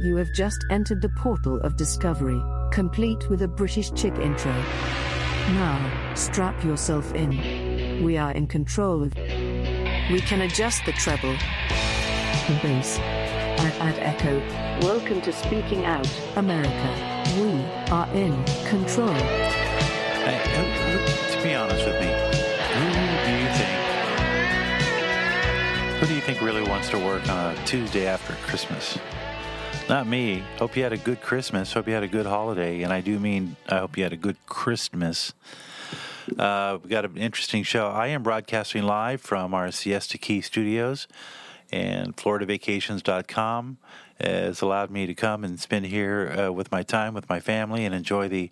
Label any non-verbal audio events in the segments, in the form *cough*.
You have just entered the portal of discovery, complete with a British chick intro. Now, strap yourself in. We are in control of. We can adjust the treble, the bass, and add echo. Welcome to Speaking Out, America. We are in control. Hey, um, who, to be honest with me, who do you think? Who do you think really wants to work on a Tuesday after Christmas? Not me. Hope you had a good Christmas. Hope you had a good holiday, and I do mean I hope you had a good Christmas. Uh, we got an interesting show. I am broadcasting live from our Siesta Key studios, and FloridaVacations.com has allowed me to come and spend here uh, with my time with my family and enjoy the.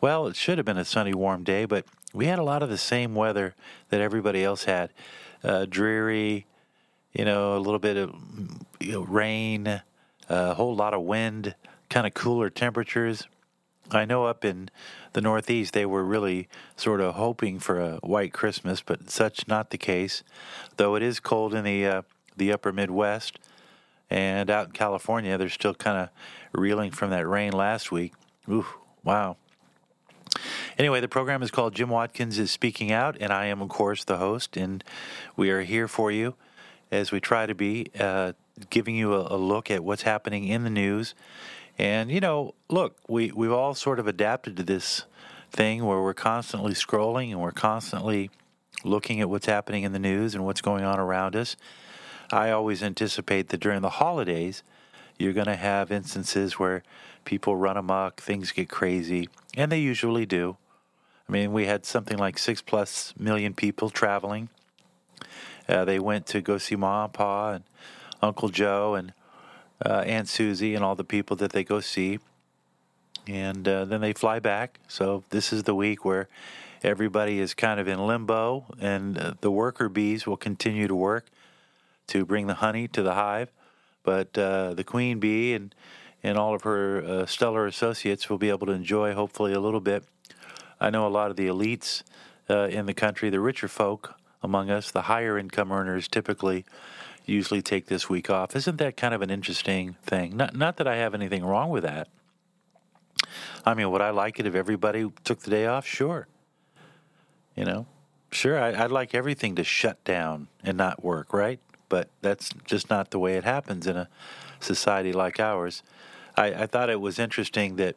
Well, it should have been a sunny, warm day, but we had a lot of the same weather that everybody else had. Uh, dreary, you know, a little bit of you know, rain, a whole lot of wind, kind of cooler temperatures. I know up in the Northeast they were really sort of hoping for a white Christmas, but such not the case. Though it is cold in the uh, the upper Midwest and out in California, they're still kind of reeling from that rain last week. Ooh, wow. Anyway, the program is called Jim Watkins is Speaking Out, and I am, of course, the host, and we are here for you as we try to be, uh, giving you a, a look at what's happening in the news. And, you know, look, we, we've all sort of adapted to this thing where we're constantly scrolling and we're constantly looking at what's happening in the news and what's going on around us. I always anticipate that during the holidays, you're going to have instances where people run amok, things get crazy, and they usually do. I mean, we had something like six plus million people traveling. Uh, they went to go see Mom and Pa and Uncle Joe and uh, Aunt Susie and all the people that they go see. And uh, then they fly back. So this is the week where everybody is kind of in limbo, and uh, the worker bees will continue to work to bring the honey to the hive. But uh, the queen bee and, and all of her uh, stellar associates will be able to enjoy, hopefully, a little bit. I know a lot of the elites uh, in the country, the richer folk among us, the higher income earners typically usually take this week off. Isn't that kind of an interesting thing? Not, not that I have anything wrong with that. I mean, would I like it if everybody took the day off? Sure. You know, sure, I, would like everything to shut down and not work, right? But that's just not the way it happens in a society like ours. I, I thought it was interesting that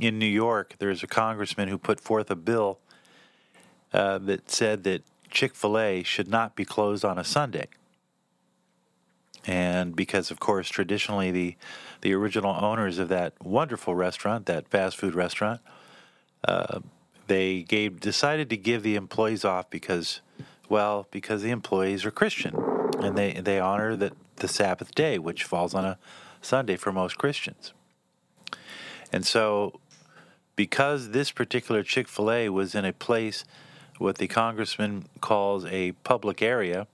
in New York, there's a congressman who put forth a bill uh, that said that Chick fil A should not be closed on a Sunday and because of course traditionally the the original owners of that wonderful restaurant, that fast food restaurant, uh, they gave decided to give the employees off because, well, because the employees are Christian, and they they honor that the Sabbath day, which falls on a Sunday for most Christians, and so because this particular Chick Fil A was in a place what the congressman calls a public area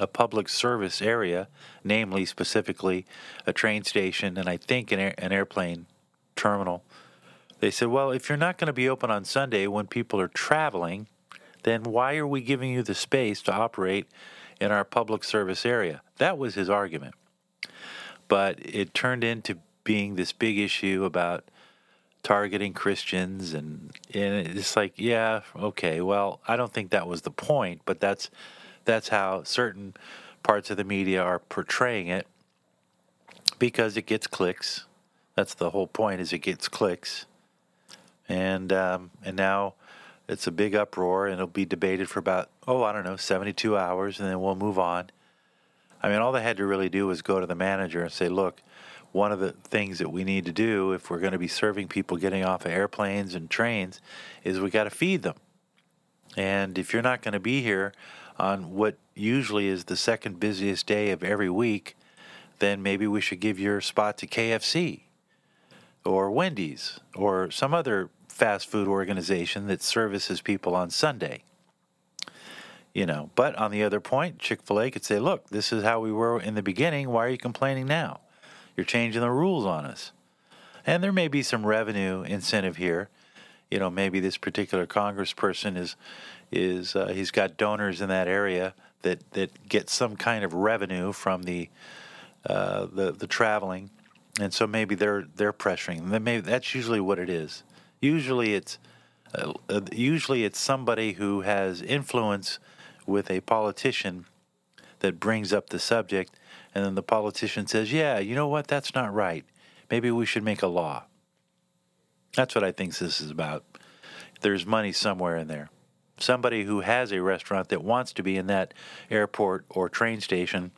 a public service area, namely specifically a train station and I think an, air, an airplane terminal. They said, well, if you're not going to be open on Sunday when people are traveling, then why are we giving you the space to operate in our public service area? That was his argument. But it turned into being this big issue about targeting Christians and, and it's like, yeah, okay, well, I don't think that was the point, but that's that's how certain parts of the media are portraying it because it gets clicks. That's the whole point is it gets clicks. And um, and now it's a big uproar and it'll be debated for about oh I don't know 72 hours and then we'll move on. I mean all they had to really do was go to the manager and say look one of the things that we need to do if we're going to be serving people getting off of airplanes and trains is we got to feed them. And if you're not going to be here on what usually is the second busiest day of every week, then maybe we should give your spot to KFC or Wendy's or some other fast food organization that services people on Sunday. You know, but on the other point, Chick fil A could say, look, this is how we were in the beginning. Why are you complaining now? You're changing the rules on us. And there may be some revenue incentive here. You know, maybe this particular congressperson is is uh, he's got donors in that area that, that get some kind of revenue from the uh, the, the traveling and so maybe they're they're pressuring. Then maybe that's usually what it is. Usually it's uh, uh, usually it's somebody who has influence with a politician that brings up the subject, and then the politician says, "Yeah, you know what? That's not right. Maybe we should make a law." That's what I think this is about. There's money somewhere in there. Somebody who has a restaurant that wants to be in that airport or train station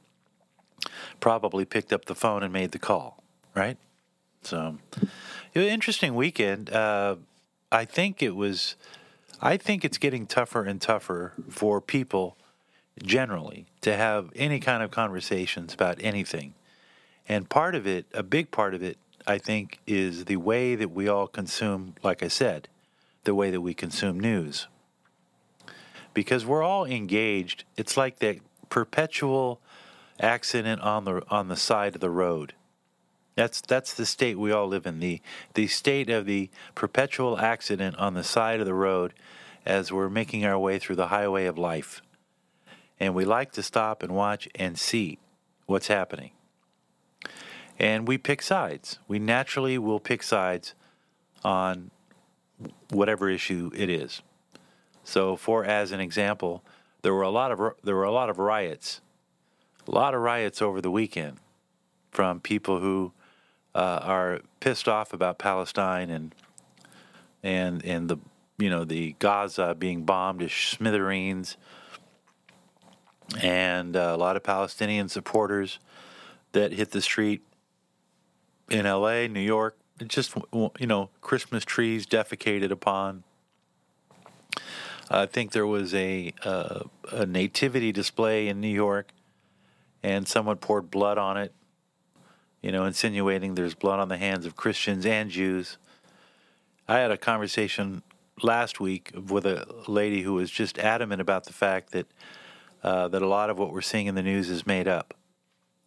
probably picked up the phone and made the call, right? So, interesting weekend. Uh, I think it was. I think it's getting tougher and tougher for people generally to have any kind of conversations about anything. And part of it, a big part of it, I think, is the way that we all consume, like I said, the way that we consume news. Because we're all engaged. It's like that perpetual accident on the on the side of the road. That's that's the state we all live in the the state of the perpetual accident on the side of the road as we're making our way through the highway of life. And we like to stop and watch and see what's happening. And we pick sides. We naturally will pick sides on whatever issue it is. So for as an example, there were a lot of there were a lot of riots a lot of riots over the weekend from people who uh, are pissed off about Palestine and and and the you know the Gaza being bombed to smithereens, and uh, a lot of Palestinian supporters that hit the street in L.A., New York. Just you know, Christmas trees defecated upon. I think there was a uh, a nativity display in New York and someone poured blood on it, you know, insinuating there's blood on the hands of Christians and Jews. I had a conversation last week with a lady who was just adamant about the fact that uh, that a lot of what we're seeing in the news is made up.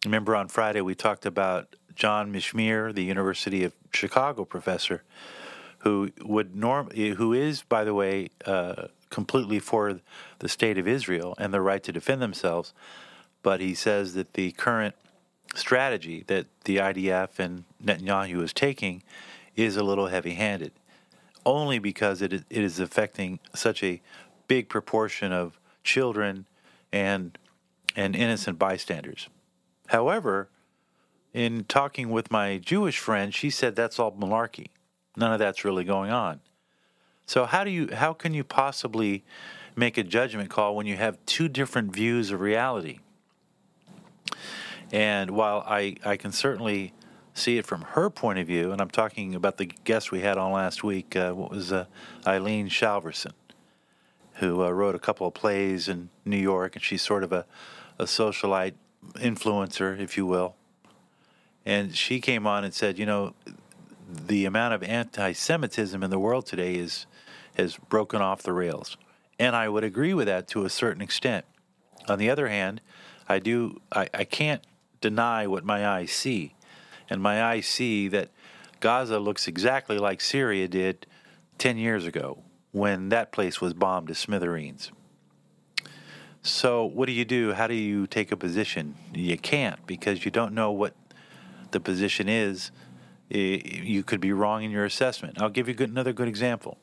Remember on Friday we talked about John Mearsheimer, the University of Chicago professor, who would norm who is, by the way, uh, completely for the state of Israel and the right to defend themselves but he says that the current strategy that the IDF and Netanyahu is taking is a little heavy handed, only because it, it is affecting such a big proportion of children and, and innocent bystanders. However, in talking with my Jewish friend, she said that's all malarkey. None of that's really going on. So how do you how can you possibly make a judgment call when you have two different views of reality? And while I, I can certainly see it from her point of view, and I'm talking about the guest we had on last week, uh, what was uh, Eileen Shalverson, who uh, wrote a couple of plays in New York, and she's sort of a, a socialite influencer, if you will. And she came on and said, you know, the amount of anti-Semitism in the world today is has broken off the rails, and I would agree with that to a certain extent. On the other hand, I do I, I can't deny what my eyes see. And my eyes see that Gaza looks exactly like Syria did 10 years ago when that place was bombed to smithereens. So, what do you do? How do you take a position? You can't because you don't know what the position is. You could be wrong in your assessment. I'll give you another good example.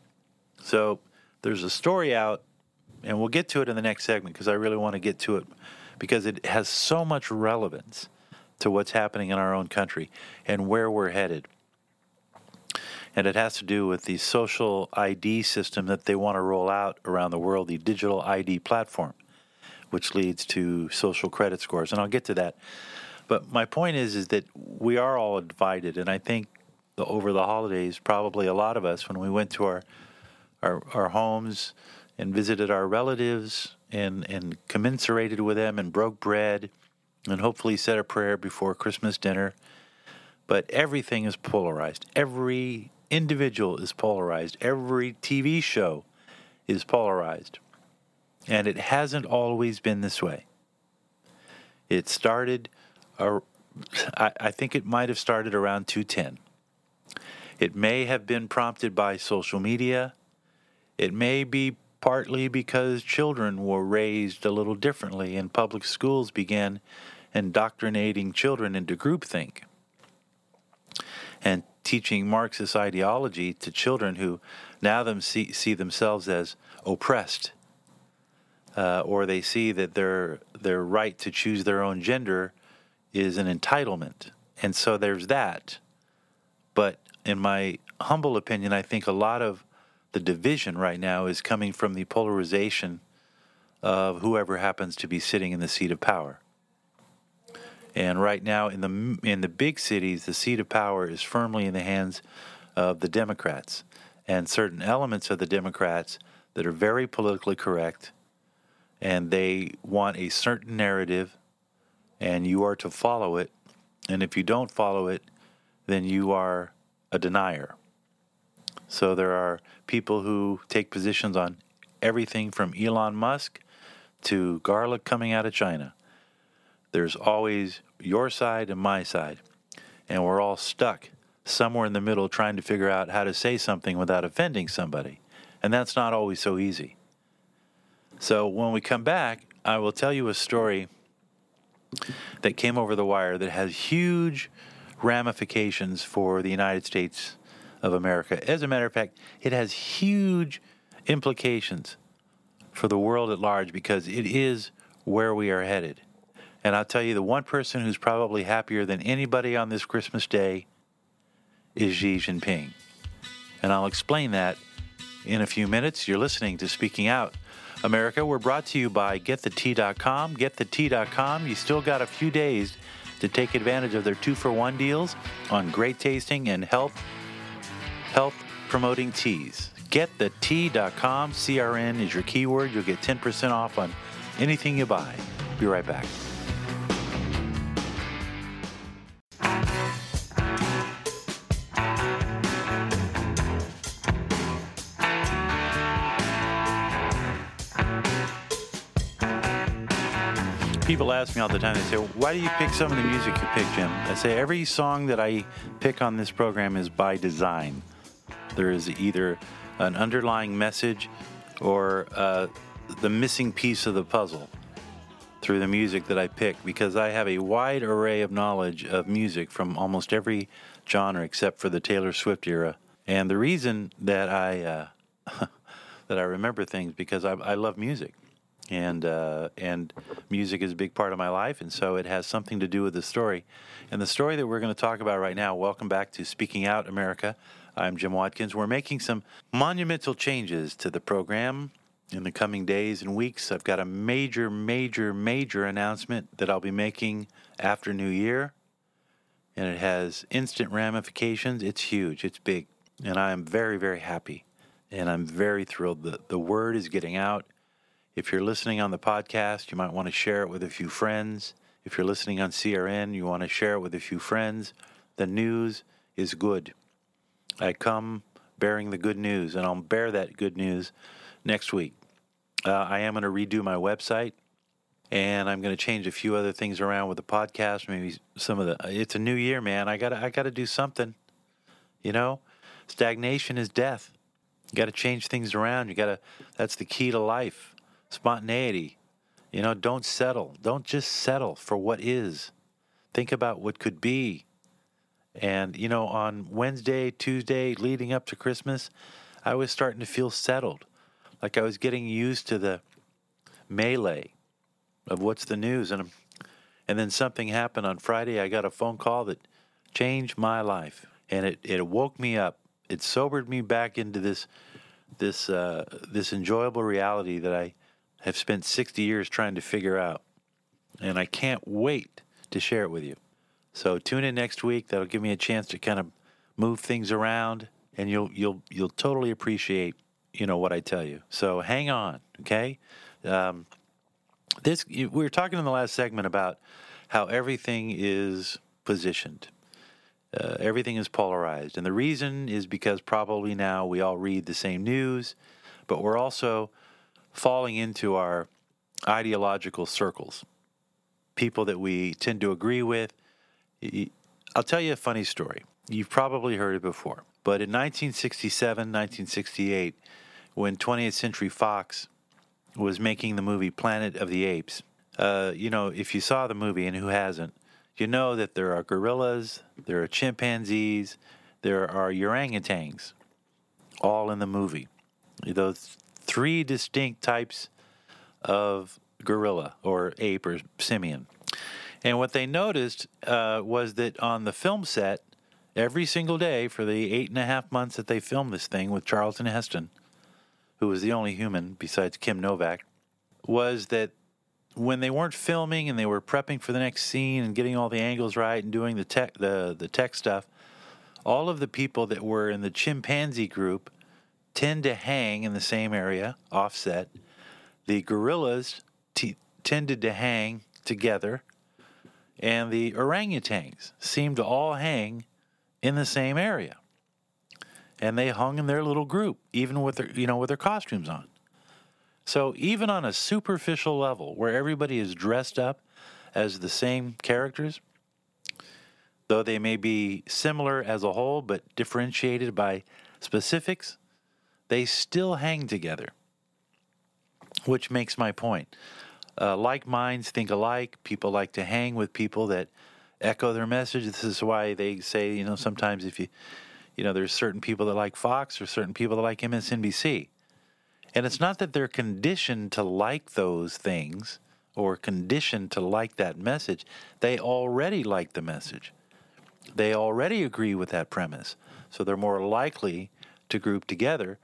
So, there's a story out, and we'll get to it in the next segment because I really want to get to it because it has so much relevance to what's happening in our own country and where we're headed. And it has to do with the social ID system that they want to roll out around the world, the digital ID platform, which leads to social credit scores. And I'll get to that. But my point is, is that we are all divided, and I think over the holidays, probably a lot of us, when we went to our our, our homes and visited our relatives and, and commiserated with them and broke bread and hopefully said a prayer before Christmas dinner. But everything is polarized. Every individual is polarized. Every TV show is polarized. And it hasn't always been this way. It started, I, I think it might have started around 210. It may have been prompted by social media. It may be partly because children were raised a little differently and public schools began indoctrinating children into groupthink. and teaching Marxist ideology to children who now them see, see themselves as oppressed, uh, or they see that their their right to choose their own gender is an entitlement, and so there's that. But in my humble opinion, I think a lot of the division right now is coming from the polarization of whoever happens to be sitting in the seat of power. And right now, in the in the big cities, the seat of power is firmly in the hands of the Democrats and certain elements of the Democrats that are very politically correct, and they want a certain narrative, and you are to follow it. And if you don't follow it, then you are a denier. So there are people who take positions on everything from Elon Musk to garlic coming out of China. There's always your side and my side, and we're all stuck somewhere in the middle trying to figure out how to say something without offending somebody. And that's not always so easy. So when we come back, I will tell you a story that came over the wire that has huge ramifications for the United States of America. As a matter of fact, it has huge implications for the world at large because it is where we are headed. And I'll tell you, the one person who's probably happier than anybody on this Christmas day is Xi Jinping. And I'll explain that in a few minutes. You're listening to Speaking Out America. We're brought to you by GetTheTea.com. GetTheTea.com. You still got a few days to take advantage of their two for one deals on great tasting and health health promoting teas. GetTheTea.com. CRN is your keyword. You'll get 10% off on anything you buy. Be right back. people ask me all the time, they say, Why do you pick some of the music you pick, Jim? I say, Every song that I pick on this program is by design. There is either an underlying message or uh, the missing piece of the puzzle through the music that I pick because I have a wide array of knowledge of music from almost every genre except for the Taylor Swift era. And the reason that I uh, *laughs* that I remember things because I, I love music and uh, and music is a big part of my life, and so it has something to do with the story. And the story that we're going to talk about right now. Welcome back to Speaking Out America. I'm Jim Watkins. We're making some monumental changes to the program in the coming days and weeks. I've got a major, major, major announcement that I'll be making after New Year, and it has instant ramifications. It's huge. It's big, and I am very, very happy, and I'm very thrilled. The the word is getting out if you're listening on the podcast, you might want to share it with a few friends. If you're listening on CRN, you want to share it with a few friends. The news is good. I come bearing the good news, and I'll bear that good news next week. Uh, I am going to redo my website, and I'm going to change a few other things around with the podcast. Maybe some of the. It's a new year, man. I got I got to do something. You know, stagnation is death. You got to change things around. You got to. That's the key to life spontaneity. You know, don't settle. Don't just settle for what is. Think about what could be. And, you know, on Wednesday, Tuesday, leading up to Christmas, I was starting to feel settled. Like I was getting used to the melee of what's the news. And, and then something happened on Friday. I got a phone call that changed my life. And it, it woke me up. It sobered me back into this this uh, this enjoyable reality that I have spent 60 years trying to figure out. And I can't wait to share it with you. So tune in next week. That'll give me a chance to kind of move things around and you'll you'll you'll totally appreciate, you know, what I tell you. So hang on, okay? Um, this we were talking in the last segment about how everything is positioned. Uh, everything is polarized. And the reason is because probably now we all read the same news, but we're also falling into our ideological circles, people that we tend to agree with. I'll tell you a funny story. You've probably heard it before. But in 1967, 1968, when 20th Century Fox was making the movie Planet of the Apes, uh, you know, if you saw the movie, and who hasn't, you know that there are gorillas, there are chimpanzees, there are orangutans, all in the movie. Those three distinct types of gorilla or ape or simian. And what they noticed uh, was that on the film set, every single day for the eight and a half months that they filmed this thing with Charlton Heston, who was the only human besides Kim Novak, was that when they weren't filming and they were prepping for the next scene and getting all the angles right and doing the tech the, the tech stuff, all of the people that were in the chimpanzee group tend to hang in the same area, offset. The gorillas t- tended to hang together, and the orangutans seemed to all hang in the same area. And they hung in their little group, even with their, you know, with their costumes on. So even on a superficial level, where everybody is dressed up as the same characters, though they may be similar as a whole but differentiated by specifics, they still hang together. Which makes my point. Uh, like minds think alike. People like to hang with people that echo their message. This is why they say, you know, sometimes if you, you know, there's certain people that like Fox or certain people that like MSNBC. And it's not that they're conditioned to like those things or conditioned to like that message. They already like the message. They already agree with that premise. So they're more likely to group together,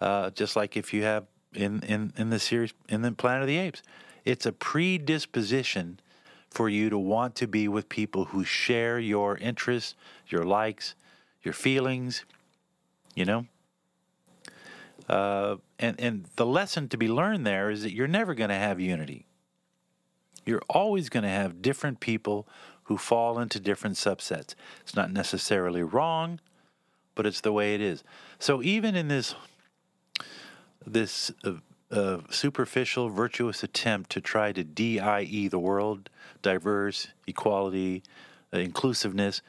uh, just like if you have in, in, in the series, in the Planet of the Apes. It's a predisposition for you to want to be with people who share your interests, your likes, your feelings, you know? Uh, and, and the lesson to be learned there is that you're never going to have unity. You're always going to have different people who fall into different subsets. It's not necessarily wrong, but it's the way it is. So even in this this uh, superficial, virtuous attempt to try to DIE the world, diverse, equality, uh, inclusiveness,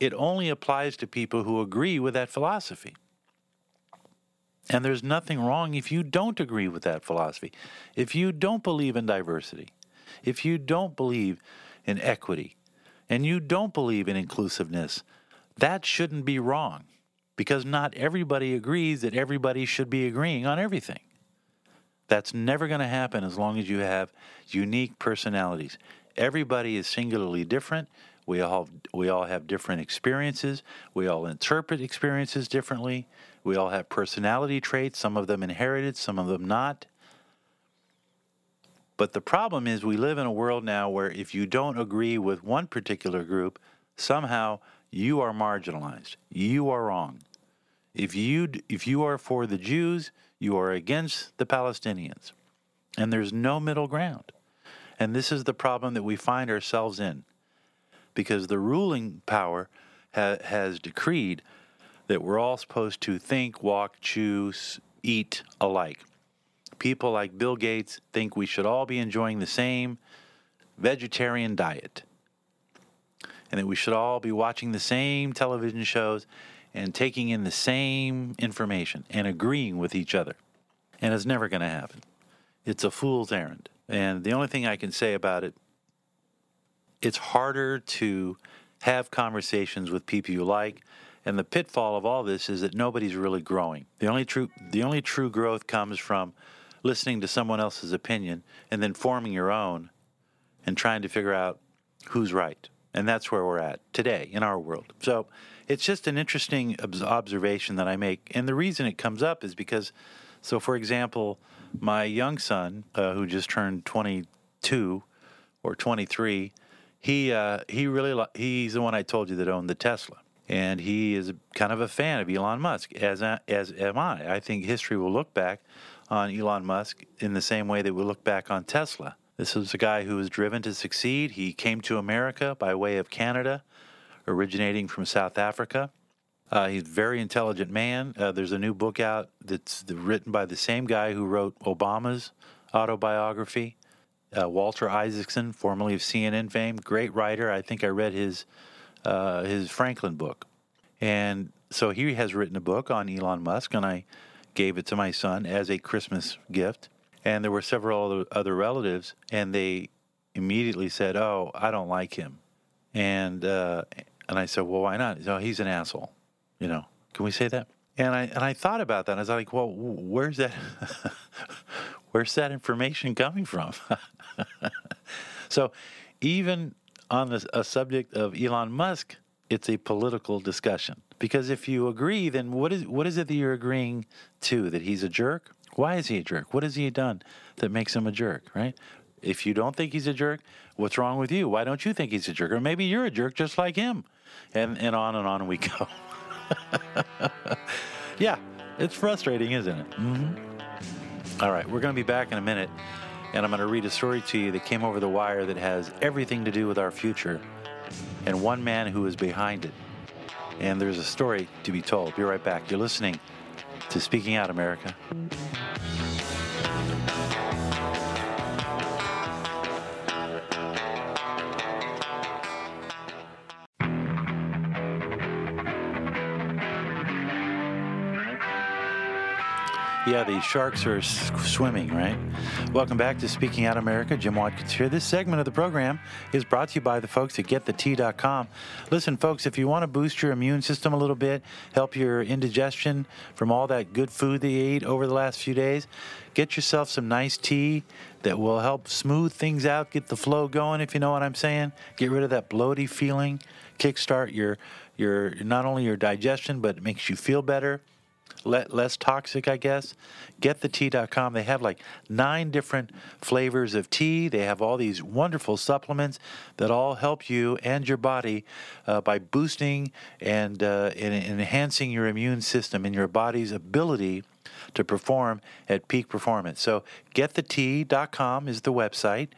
it only applies to people who agree with that philosophy. And there's nothing wrong if you don't agree with that philosophy. If you don't believe in diversity, if you don't believe in equity, and you don't believe in inclusiveness, that shouldn't be wrong because not everybody agrees that everybody should be agreeing on everything. That's never going to happen as long as you have unique personalities. Everybody is singularly different. We all we all have different experiences. We all interpret experiences differently. We all have personality traits, some of them inherited, some of them not. But the problem is, we live in a world now where if you don't agree with one particular group, somehow you are marginalized. You are wrong. If you, if you are for the Jews, you are against the Palestinians. And there's no middle ground. And this is the problem that we find ourselves in because the ruling power ha- has decreed that we're all supposed to think, walk, choose, eat alike. People like Bill Gates think we should all be enjoying the same vegetarian diet and that we should all be watching the same television shows and taking in the same information and agreeing with each other. And it's never going to happen. It's a fool's errand. And the only thing I can say about it, it's harder to have conversations with people you like and the pitfall of all this is that nobody's really growing. The only true the only true growth comes from listening to someone else's opinion and then forming your own and trying to figure out who's right. And that's where we're at today in our world. So it's just an interesting observation that I make. And the reason it comes up is because, so for example, my young son, uh, who just turned 22 or 23, he, uh, he really, he's the one I told you that owned the Tesla and he is kind of a fan of Elon Musk, as as am I. I think history will look back on Elon Musk in the same way that we look back on Tesla. This was a guy who was driven to succeed. He came to America by way of Canada, originating from South Africa. Uh, he's a very intelligent man. Uh, there's a new book out that's written by the same guy who wrote Obama's autobiography, uh, Walter Isaacson, formerly of CNN fame, great writer. I think I read his uh, his Franklin book. And so he has written a book on Elon Musk, and I gave it to my son as a Christmas gift. And there were several other, relatives, and they immediately said, Oh, I don't like him. And uh, and I said, well, why not? So oh, he's an asshole. You know, can we say that? And I and I thought about that. I was like, well, where's that? *laughs* where's that information coming from? *laughs* so even on this, a subject of Elon Musk, it's a political discussion. Because if you agree, then what is what is it that you're agreeing to? That he's a jerk? Why is he a jerk? What has he done that makes him a jerk? Right? If you don't think he's a jerk, what's wrong with you? Why don't you think he's a jerk? Or maybe you're a jerk just like him. And and on and on we go. *laughs* yeah, it's frustrating, isn't it? Mm-hmm. All right, we're going to be back in a minute, and I'm going to read a story to you that came over the wire that has everything to do with our future and one man who is behind it. And there's a story to be told. Be right back. You're listening to Speaking Out America. Yeah, the sharks are swimming, right? Welcome back to Speaking Out America. Jim Watkins here. This segment of the program is brought to you by the folks at GetTheTea.com. Listen, folks, if you want to boost your immune system a little bit, help your indigestion from all that good food that you ate over the last few days, get yourself some nice tea that will help smooth things out, get the flow going, if you know what I'm saying. Get rid of that bloaty feeling, kickstart your your not only your digestion, but it makes you feel better less toxic, I guess. GetTheTea.com. They have like nine different flavors of tea. They have all these wonderful supplements that all help you and your body uh, by boosting and, uh, enhancing your immune system and your body's ability to perform at peak performance. So, GetTheTea.com is the website.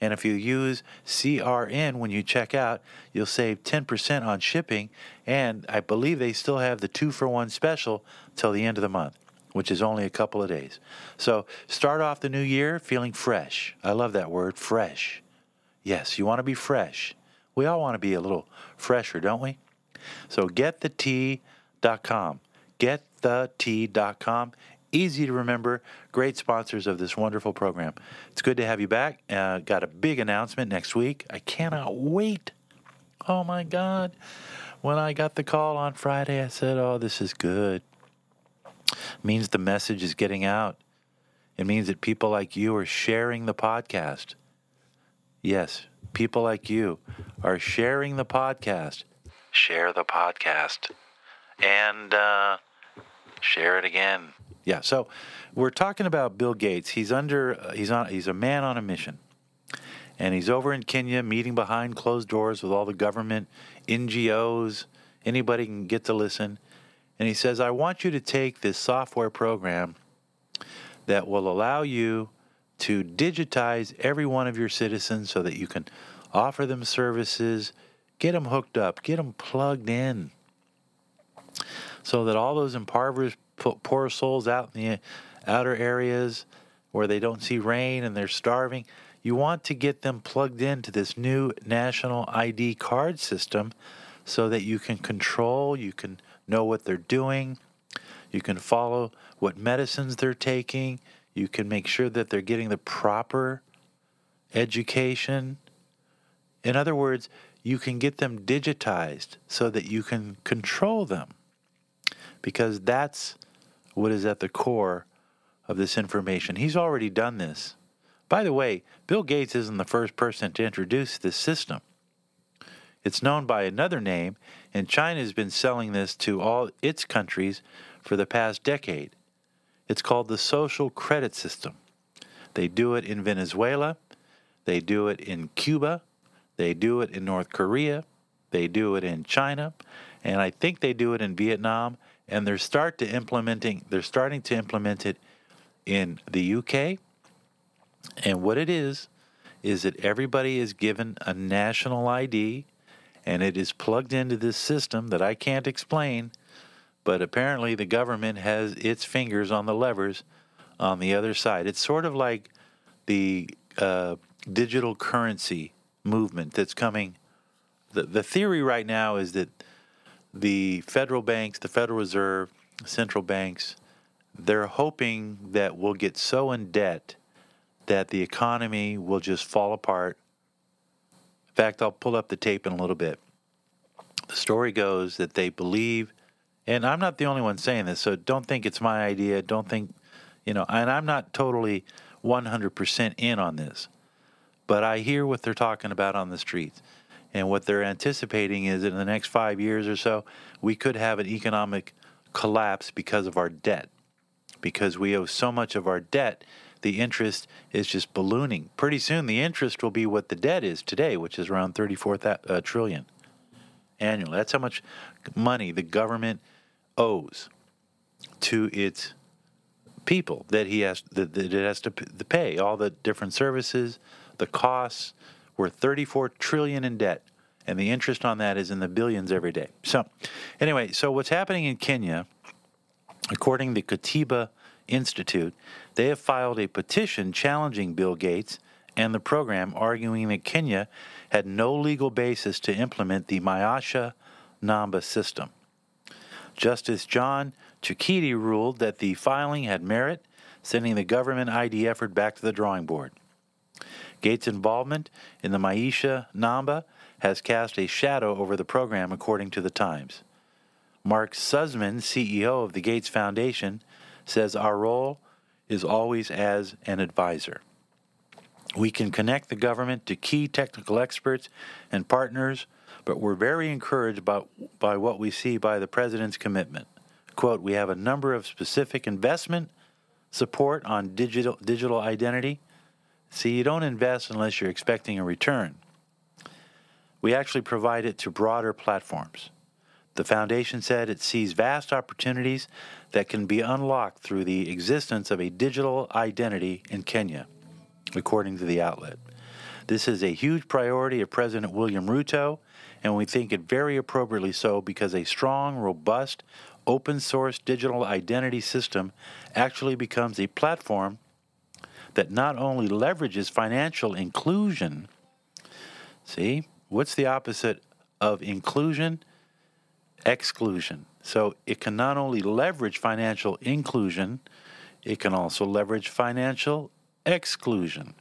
And if you use CRN when you check out, you'll save 10% on shipping. And I believe they still have the two for one special till the end of the month, which is only a couple of days. So start off the new year feeling fresh. I love that word, fresh. Yes, you want to be fresh. We all want to be a little fresher, don't we? So gettheTea.com. GettheTea.com easy to remember, great sponsors of this wonderful program. It's good to have you back. Uh, got a big announcement next week. I cannot wait. Oh my God. When I got the call on Friday, I said, Oh, this is good. It means the message is getting out. It means that people like you are sharing the podcast. Yes, people like you are sharing the podcast. Share the podcast. And uh, share it again. Yeah. So we're talking about Bill Gates. He's under. He's on. He's a man on a mission, and he's over in Kenya meeting behind closed doors with all the government, NGOs. Anybody can get to listen. And he says, "I want you to take this software program that will allow you to digitize every one of your citizens so that you can offer them services, get them hooked up, get them plugged in." So that all those impoverished poor souls out in the outer areas where they don't see rain and they're starving. You want to get them plugged into this new national ID card system so that you can control, you can know what they're doing, you can follow what medicines they're taking, you can make sure that they're getting the proper education. In other words, you can get them digitized so that you can control them because that's what is at the core of this information. He's already done this. By the way, Bill Gates isn't the first person to introduce this system. It's known by another name, and China has been selling this to all its countries for the past decade. It's called the social credit system. They do it in Venezuela, they do it in Cuba, they do it in North Korea, they do it in China, and I think they do it in Vietnam and they're start to implementing they're starting to implement it in the UK. And what it is is that everybody is given a national ID and it is plugged into this system that I can't explain, but apparently the government has its fingers on the levers on the other side. It's sort of like the uh, digital currency movement that's coming. The, the theory right now is that the federal banks, the Federal Reserve, central banks, they're hoping that we'll get so in debt that the economy will just fall apart In fact, I'll pull up the tape in a little bit. The story goes that they believe, and I'm not the only one saying this, so don't think it's my idea. Don't think, you know, and I'm not totally 100% in on this, but I hear what they're talking about on the streets. And what they're anticipating is in the next five years or so, we could have an economic collapse because of our debt. Because we owe so much of our debt, the interest is just ballooning. Pretty soon, the interest will be what the debt is today, which is around 34 uh, trillion annually. That's how much money the government owes to its people that he has that, that it has to pay all the different services, the costs, we're 34 trillion in debt, and the interest on that is in the billions every day. So, anyway, so what's happening in Kenya, according to the Katiba Institute, they have filed a petition challenging Bill Gates and the program, arguing that Kenya had no legal basis to implement the Maisha Namba system. Justice John Chigiti ruled that the filing had merit, sending the government ID effort back to the drawing board. Gates' involvement in the Maisha Namba has cast a shadow over the program, according to the Times. Mark Suzman, CEO of the Gates Foundation, says our role is always as an advisor. We can connect the government to key technical experts and partners, but we're very encouraged by, by what we see by the president's commitment. Quote, we have a number of specific investment support on digital, digital identity See, you don't invest unless you're expecting a return. We actually provide it to broader platforms. The foundation said it sees vast opportunities that can be unlocked through the existence of a digital identity in Kenya, according to the outlet. This is a huge priority of President William Ruto, and we think it very appropriately so because a strong, robust, open source digital identity system actually becomes a platform that not only leverages financial inclusion, see, what's the opposite of inclusion? Exclusion. So it can not only leverage financial inclusion, it can also leverage financial exclusion.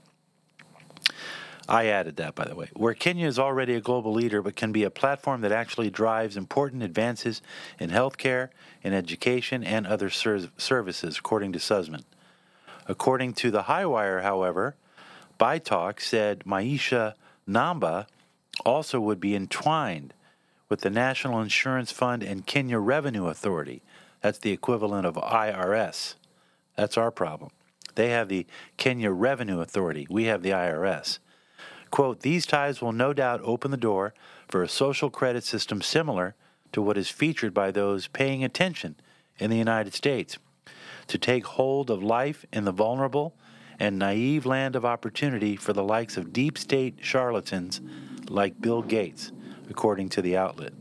I added that, by the way. Where Kenya is already a global leader, but can be a platform that actually drives important advances in healthcare, in education, and other ser- services, according to Suzman. According to the Highwire, however, BITOC said Maisha Namba also would be entwined with the National Insurance Fund and Kenya Revenue Authority. That's the equivalent of IRS. That's our problem. They have the Kenya Revenue Authority. We have the IRS. Quote, these ties will no doubt open the door for a social credit system similar to what is featured by those paying attention in the United States to take hold of life in the vulnerable and naive land of opportunity for the likes of deep state charlatans like Bill Gates, according to the outlet.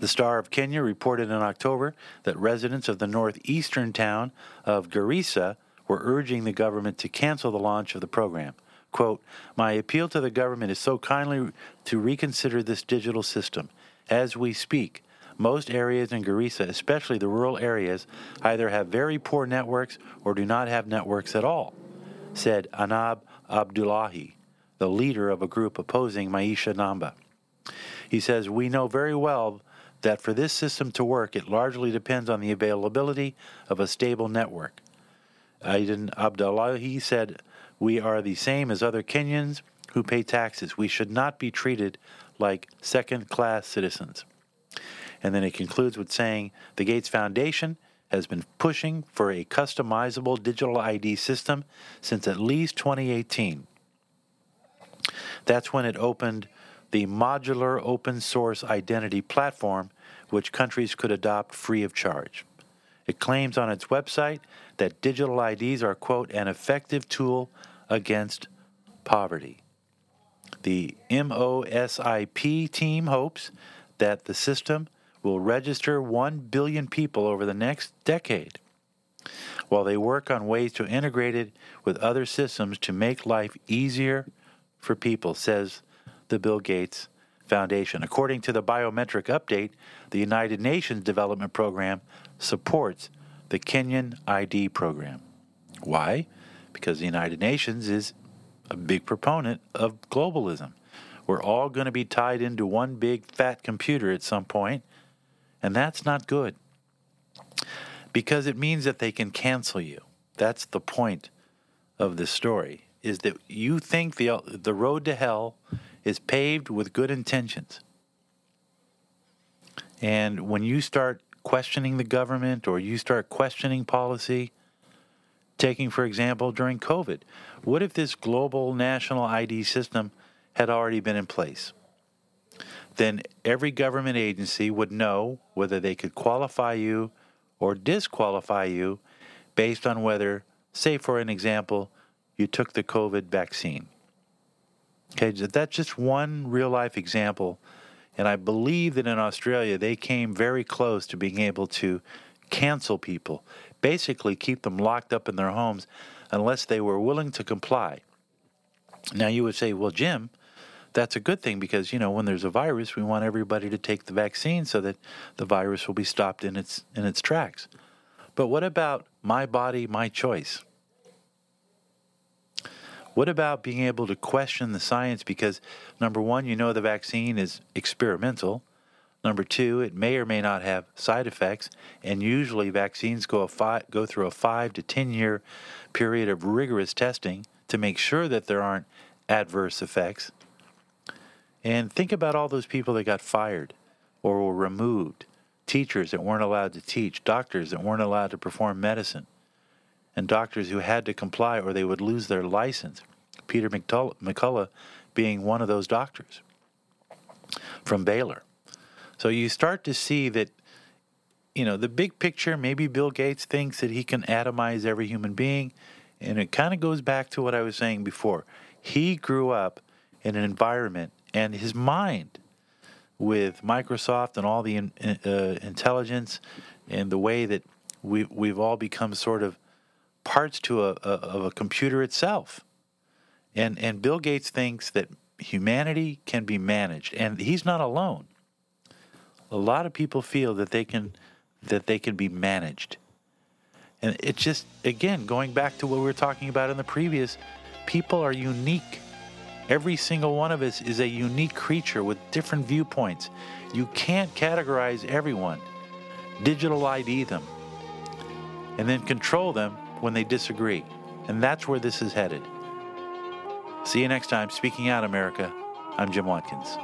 The Star of Kenya reported in October that residents of the northeastern town of Garissa were urging the government to cancel the launch of the program. Quote, My appeal to the government is so kindly to reconsider this digital system. As we speak, most areas in Garissa, especially the rural areas, either have very poor networks or do not have networks at all, said Anab Abdullahi, the leader of a group opposing Maisha Namba. He says, We know very well that for this system to work, it largely depends on the availability of a stable network. Aiden Abdullahi said, We are the same as other Kenyans who pay taxes. We should not be treated like second class citizens. And then it concludes with saying the Gates Foundation has been pushing for a customizable digital ID system since at least 2018. That's when it opened the modular open source identity platform, which countries could adopt free of charge. It claims on its website that digital IDs are, quote, an effective tool against poverty. The MOSIP team hopes that the system will register 1 billion people over the next decade while they work on ways to integrate it with other systems to make life easier for people, says the Bill Gates Foundation. According to the biometric update, the United Nations Development Program supports the Kenyan ID program. Why? Because the United Nations is a big proponent of globalism. We're all going to be tied into one big fat computer at some point, and that's not good because it means that they can cancel you. That's the point of this story is that you think the the road to hell is paved with good intentions. And when you start questioning the government or you start questioning policy, taking for example during COVID, what if this global national ID system had already been in place? Then every government agency would know whether they could qualify you or disqualify you based on whether, say, for an example, you took the COVID vaccine. Okay, that's just one real life example. And I believe that in Australia, they came very close to being able to cancel people, basically keep them locked up in their homes unless they were willing to comply. Now, you would say, well, Jim, that's a good thing because, you know, when there's a virus, we want everybody to take the vaccine so that the virus will be stopped in its, in its tracks. But what about my body, my choice? What about being able to question the science? Because, number one, you know the vaccine is experimental. Number two, it may or may not have side effects. And usually, vaccines go, fi- go through a five to 10 year period of rigorous testing to make sure that there aren't adverse effects. And think about all those people that got fired or were removed teachers that weren't allowed to teach, doctors that weren't allowed to perform medicine and doctors who had to comply or they would lose their license. Peter McCullough being one of those doctors from Baylor. So you start to see that, you know, the big picture, maybe Bill Gates thinks that he can atomize every human being. And it kind of goes back to what I was saying before. He grew up in an environment and his mind with Microsoft and all the in, uh, intelligence and the way that we, we've all become sort of parts to a, a, of a computer itself. And, and Bill Gates thinks that humanity can be managed, and he's not alone. A lot of people feel that they can that they can be managed. And it's just again going back to what we were talking about in the previous, people are unique. Every single one of us is a unique creature with different viewpoints. You can't categorize everyone, digital ID them, and then control them when they disagree. And that's where this is headed. See you next time. Speaking Out America, I'm Jim Watkins.